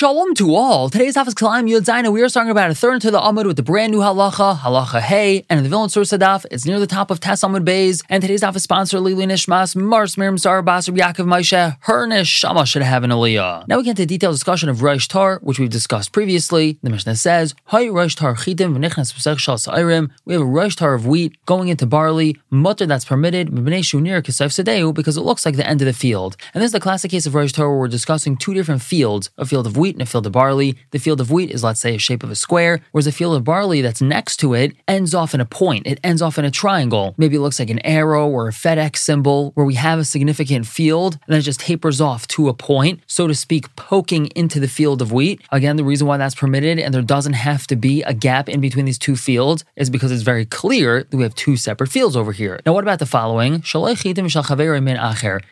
Shalom to all. Today's Hafiz Kalam Yud. We are starting about a third into the Amud with the brand new halacha, halacha hey, and in the Vilna Source Sadaf, it's near the top of Tes Amud Bays. And today's Hafiz sponsor, Lili Nishmas, Mars Miriam Sar Basar Yaakov Moshe, her Neshama should have an aliyah. Now we get into detailed discussion of Rosh Tar, which we've discussed previously. The Mishnah says, Hay Rosh Tar Chitim v'nichnas b'sech shal sa'irim. We have a Rosh Tar of wheat going into barley, mutter that's permitted, m'bnei shunir kisayf sedeu, because it looks like the end of the field. And this is the classic case of Rosh Tar where we're discussing two different fields, a field of wheat and a field of barley. The field of wheat is, let's say, a shape of a square, whereas a field of barley that's next to it ends off in a point. It ends off in a triangle. Maybe it looks like an arrow or a FedEx symbol where we have a significant field and then it just tapers off to a point, so to speak, poking into the field of wheat. Again, the reason why that's permitted and there doesn't have to be a gap in between these two fields is because it's very clear that we have two separate fields over here. Now, what about the following?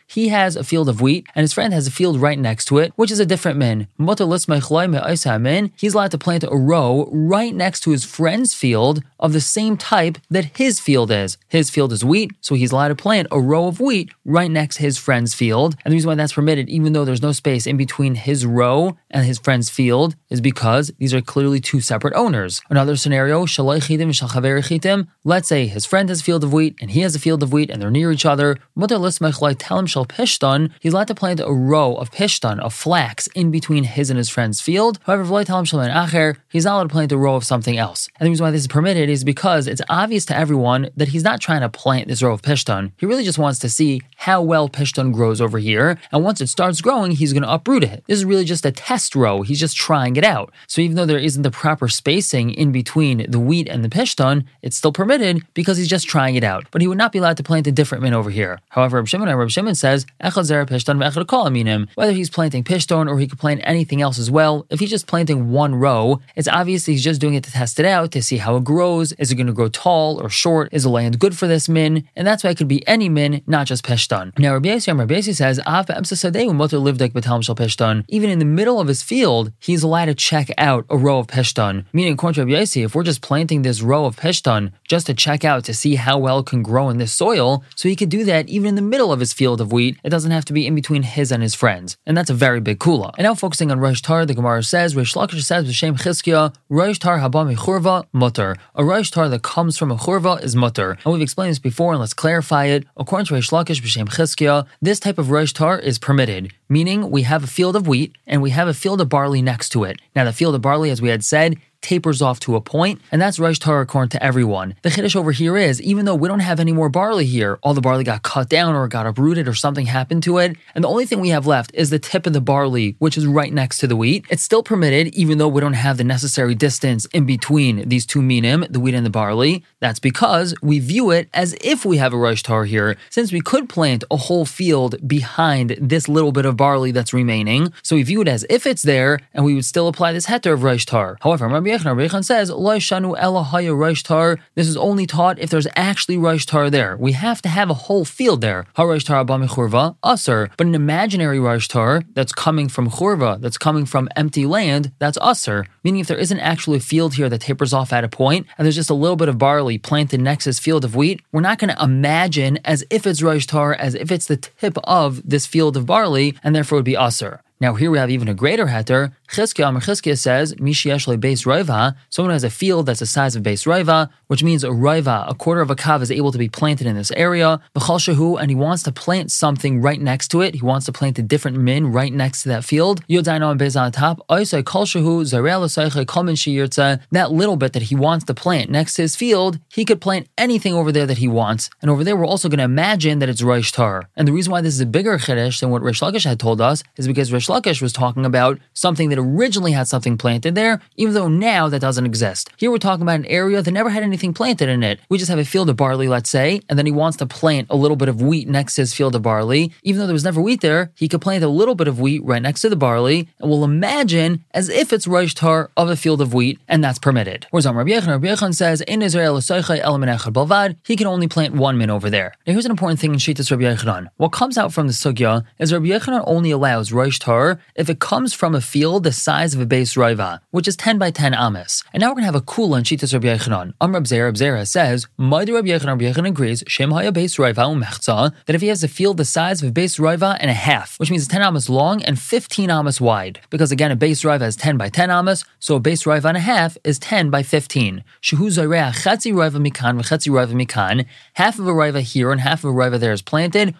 He has a field of wheat and his friend has a field right next to it, which is a different min. He's allowed to plant a row right next to his friend's field of the same type that his field is. His field is wheat, so he's allowed to plant a row of wheat right next to his friend's field. And the reason why that's permitted, even though there's no space in between his row and his friend's field, is because these are clearly two separate owners. Another scenario, let's say his friend has a field of wheat and he has a field of wheat and they're near each other. He's allowed to plant a row of pishtan, of flax, in between his and his friend's field. However, he's allowed to plant a row of something else. And the reason why this is permitted is because it's obvious to everyone that he's not trying to plant this row of pishtan. He really just wants to see how well pishtan grows over here. And once it starts growing, he's going to uproot it. This is really just a test row. He's just trying it out. So even though there isn't the proper spacing in between the wheat and the pishtan, it's still permitted because he's just trying it out. But he would not be allowed to plant a different min over here. However, Reb Shimon, Reb Shimon says, whether he's planting pishtan or he could plant anything else as well, if he's just planting one row, it's obvious he's just doing it to test it out, to see how it grows. Is it going to grow tall or short? Is the land good for this min? And that's why it could be any min, not just pishtan. Now, Rabbi Yossi, Rabbi Yossi says, even in the middle of his field, he's allowed to check out a row of pishtan. Meaning, according to Rabbi Yossi, if we're just planting this row of pishtan just to check out to see how well it can grow in this soil, so he could do that even in the middle of his field of wheat, it doesn't have to be in between his and his friends. And that's a very big kula. And now focusing on Rosh Tar, the Gemara says, Reish Lakish says, Rosh Tar haba mechurva mutter. Rosh Tar that comes from a churva is mutter. And we've explained this before, and let's clarify it. According to Reish Lakish, B'Shem Chizkiah, this type of Rosh Tar is permitted, meaning we have a field of wheat and we have a field of barley next to it. Now, the field of barley, as we had said, tapers off to a point, and that's Rosh Tar according to everyone. The Chiddush over here is, even though we don't have any more barley here, all the barley got cut down or got uprooted or something happened to it, and the only thing we have left is the tip of the barley, which is right next to the wheat. It's still permitted, even though we don't have the necessary distance in between these two minim, the wheat and the barley. That's because we view it as if we have a Rosh Tar here, since we could plant a whole field behind this little bit of barley that's remaining. So we view it as if it's there, and we would still apply this heter of Rosh Tar. However, Rabbi Yechon, Rabbi Yechon says, shanu elahaya Rosh Tar. This is only taught if there's actually Rosh Tar there. We have to have a whole field there. HaRosh Tar abami churva, usr. But an imaginary Rosh Tar that's coming from churva, that's coming from empty land, that's usr. Meaning if there isn't actually a field here that tapers off at a point, and there's just a little bit of barley planted next to this field of wheat, we're not going to imagine as if it's Rosh Tar, as if it's the tip of this field of barley, and therefore it would be usr. Now here we have even a greater heter. Chizkiah Amar Chizkiah says, Mishiyeshle base roiva, someone who has a field that's the size of base roiva, which means a roiva, a quarter of a kav, is able to be planted in this area. B'chal shehu, and he wants to plant something right next to it. He wants to plant a different min right next to that field. Yodaino and on top. Oisai kol shehu, zarel that little bit that he wants to plant next to his field, he could plant anything over there that he wants. And over there, we're also going to imagine that it's Rosh Tar. And the reason why this is a bigger chiddush than what Reish Lakish had told us is because Reish Lakish was talking about something that originally had something planted there, even though now that doesn't exist. Here we're talking about an area that never had anything planted in it. We just have a field of barley, let's say, and then he wants to plant a little bit of wheat next to his field of barley. Even though there was never wheat there, he could plant a little bit of wheat right next to the barley, and we'll imagine as if it's Rosh Tar of a field of wheat, and that's permitted. Whereas on Rabbi Yechon, Rabbi Yechon says, in Israel, balvad, he can only plant one min over there. Now here's an important thing in Shittas Rabbi Yechonon. What comes out from the sugya is Rabbi Yechonon only allows Rosh Tar if it comes from a field the size of a base roiva, which is 10 by 10 amas. And now we're going to have a kula in Shitas Rabbi Yechanan. Am Rab Zeira, Zeira says, Ma'di Rabbi Yechanan, Rabbi Yechanan agrees, Shem haya base roiva umechza, that if he has a field the size of a base roiva and a half, which means 10 amas long and 15 amas wide. Because again, a base roiva is 10 by 10 amas, so a base roiva and a half is 10 by 15. Shehu zayrea chatzi roiva mikan v'chatzi roiva mikan. Half of a roiva here and half of a roiva there is planted,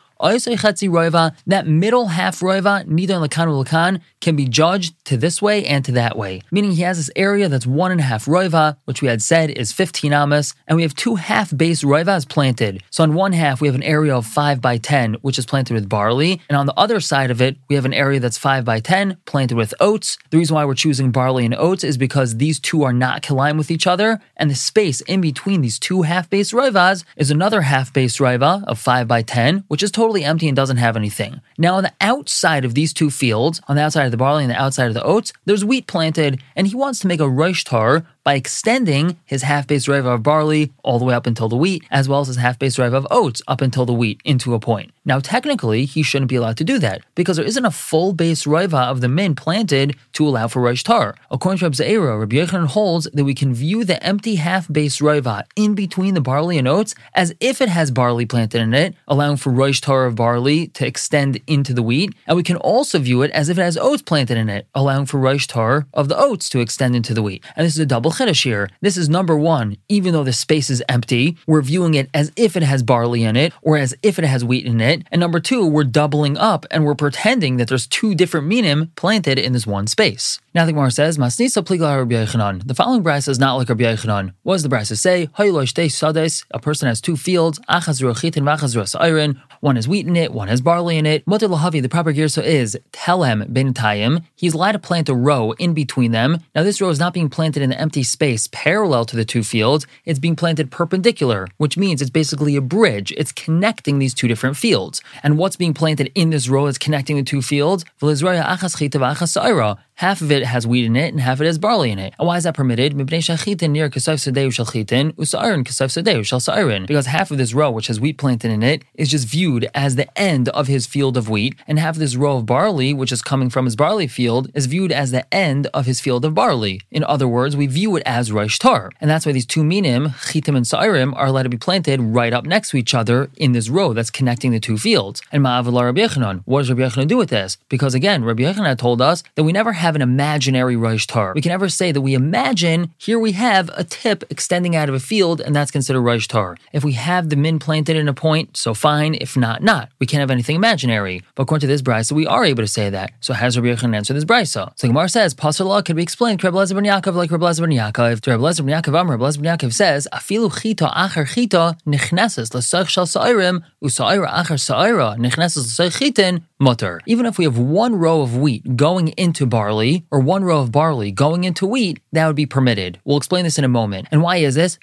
that middle half roiva, neither lakan or lakan, can be judged to this way and to that way. Meaning he has this area that's one and a half roiva, which we had said is 15 amas, and we have two half base roivas planted. So on one half, we have an area of 5 by 10, which is planted with barley, and on the other side of it, we have an area that's 5 by 10, planted with oats. The reason why we're choosing barley and oats is because these two are not colliding with each other, and the space in between these two half base roivas is another half base roiva of 5 by 10, which is totally empty and doesn't have anything. Now, on the outside of these two fields, on the outside of the barley and the outside of the oats, there's wheat planted, and he wants to make a roishtar by extending his half base raiva of barley all the way up until the wheat, as well as his half base raiva of oats up until the wheat into a point. Now, technically, he shouldn't be allowed to do that because there isn't a full base raiva of the min planted to allow for Rosh Tar. According to Reb Zeira, Rabbi Yochanan holds that we can view the empty half base raiva in between the barley and oats as if it has barley planted in it, allowing for Rosh Tar of barley to extend into the wheat, and we can also view it as if it has oats planted in it, allowing for Rosh Tar of the oats to extend into the wheat. And this is a double chiddush here. This is number one. Even though the space is empty, we're viewing it as if it has barley in it or as if it has wheat in it. And number two, we're doubling up and we're pretending that there's two different minim planted in this one space. Now the Gemara says, Masnisa pligla Rabbi Yechanan. The following brisa is not like Rabbi Yechanan. What does the brisa say? A person has two fields, achaz iron. One has wheat in it, one has barley in it. Mutter lahavi, the proper girsa is telem ben tayim. He's allowed to plant a row in between them. Now this row is not being planted in the empty space parallel to the two fields. It's being planted perpendicular, which means it's basically a bridge. It's connecting these two different fields. And what's being planted in this row is connecting the two fields? Half of it has wheat in it and half of it has barley in it. And why is that permitted? Because half of this row, which has wheat planted in it, is just viewed as the end of his field of wheat, and half of this row of barley, which is coming from his barley field, is viewed as the end of his field of barley. In other words, we view it as Rosh Tar. And that's why these two minim, chitim and sa'irim, are allowed to be planted right up next to each other in this row that's connecting the two fields. And Ma'avala Rabbi Yechanan, what does Rabbi Yechanan do with this? Because again, Rabbi Yechanan told us that we never have have an imaginary Rosh Tar. We can never say that we imagine here we have a tip extending out of a field and that's considered Rosh Tar. If we have the min planted in a point, so fine. If not, not. We can't have anything imaginary. But according to this brisa, we are able to say that. So how does Rabbi Yochanan answer this brisa? So Gemara says, Pastor law can be explained Rabbi Lezer ben Yaakov like Rabbi Lezer ben Yaakov. Rabbi Lezer ben Yaakov Amr, Rabbi Lezer ben Yaakov says, Afilu chita achar chita nichneses l'sach shal sa'irim u'sa'ira achar sa'ira nichneses l'sach chitin mutter. Even if we have one row of wheat going into barley, barley or one row of barley going into wheat, that would be permitted. We'll explain this in a moment. And why is this?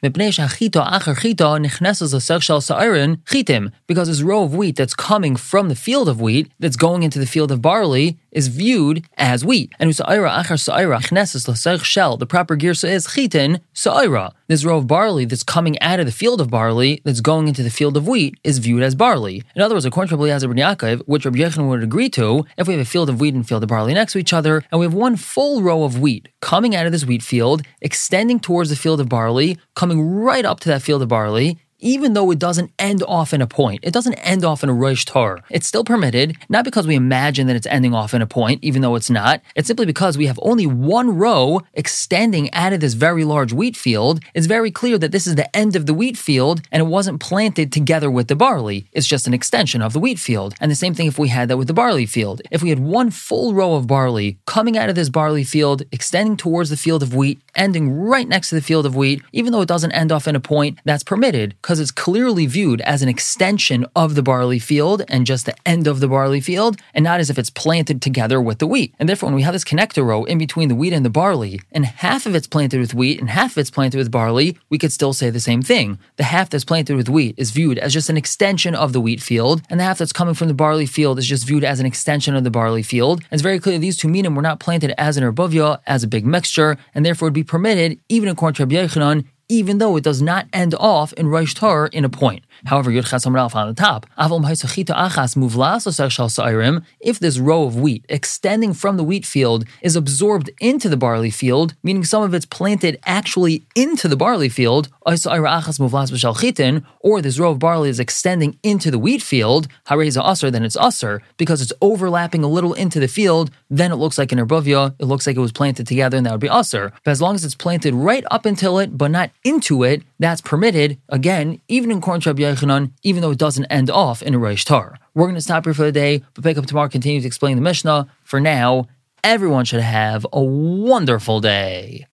Because this row of wheat that's coming from the field of wheat that's going into the field of barley is viewed as wheat. And u'sa'ira achar sa'ira chneses l'seich shell, the proper girsa is chitin sa'ira. This row of barley that's coming out of the field of barley that's going into the field of wheat is viewed as barley. In other words, according to Rabbi Eliezer ben Yaakov, which Rabbi Yechon would agree to, if we have a field of wheat and field of barley next to each other, and we have one full row of wheat coming out of this wheat field, extending towards the field of barley, coming right up to that field of barley, even though it doesn't end off in a point. It doesn't end off in a Rosh Tar. It's still permitted, not because we imagine that it's ending off in a point, even though it's not. It's simply because we have only one row extending out of this very large wheat field. It's very clear that this is the end of the wheat field and it wasn't planted together with the barley. It's just an extension of the wheat field. And the same thing if we had that with the barley field. If we had one full row of barley coming out of this barley field, extending towards the field of wheat, ending right next to the field of wheat, even though it doesn't end off in a point, that's permitted because it's clearly viewed as an extension of the barley field and just the end of the barley field, and not as if it's planted together with the wheat. And therefore, when we have this connector row in between the wheat and the barley, and half of it's planted with wheat and half of it's planted with barley, we could still say the same thing. The half that's planted with wheat is viewed as just an extension of the wheat field, and the half that's coming from the barley field is just viewed as an extension of the barley field. And it's very clear these two minim were not planted as an herbuvia, as a big mixture, and therefore would be permitted, even according to Rabbi Yechanan, even though it does not end off in Rosh Tar in a point. However, Yud Ches Amar Aleph on the top, if this row of wheat extending from the wheat field is absorbed into the barley field, meaning some of it's planted actually into the barley field, or this row of barley is extending into the wheat field, then it's usr, because it's overlapping a little into the field, then it looks like an erbuvia, it looks like it was planted together, and that would be usr. But as long as it's planted right up until it, but not into it, that's permitted, again, even in Korn Rabbi Yochanan, even though it doesn't end off in a Reish Tar. We're going to stop here for the day, but pick up tomorrow, continue to explain the Mishnah. For now, everyone should have a wonderful day.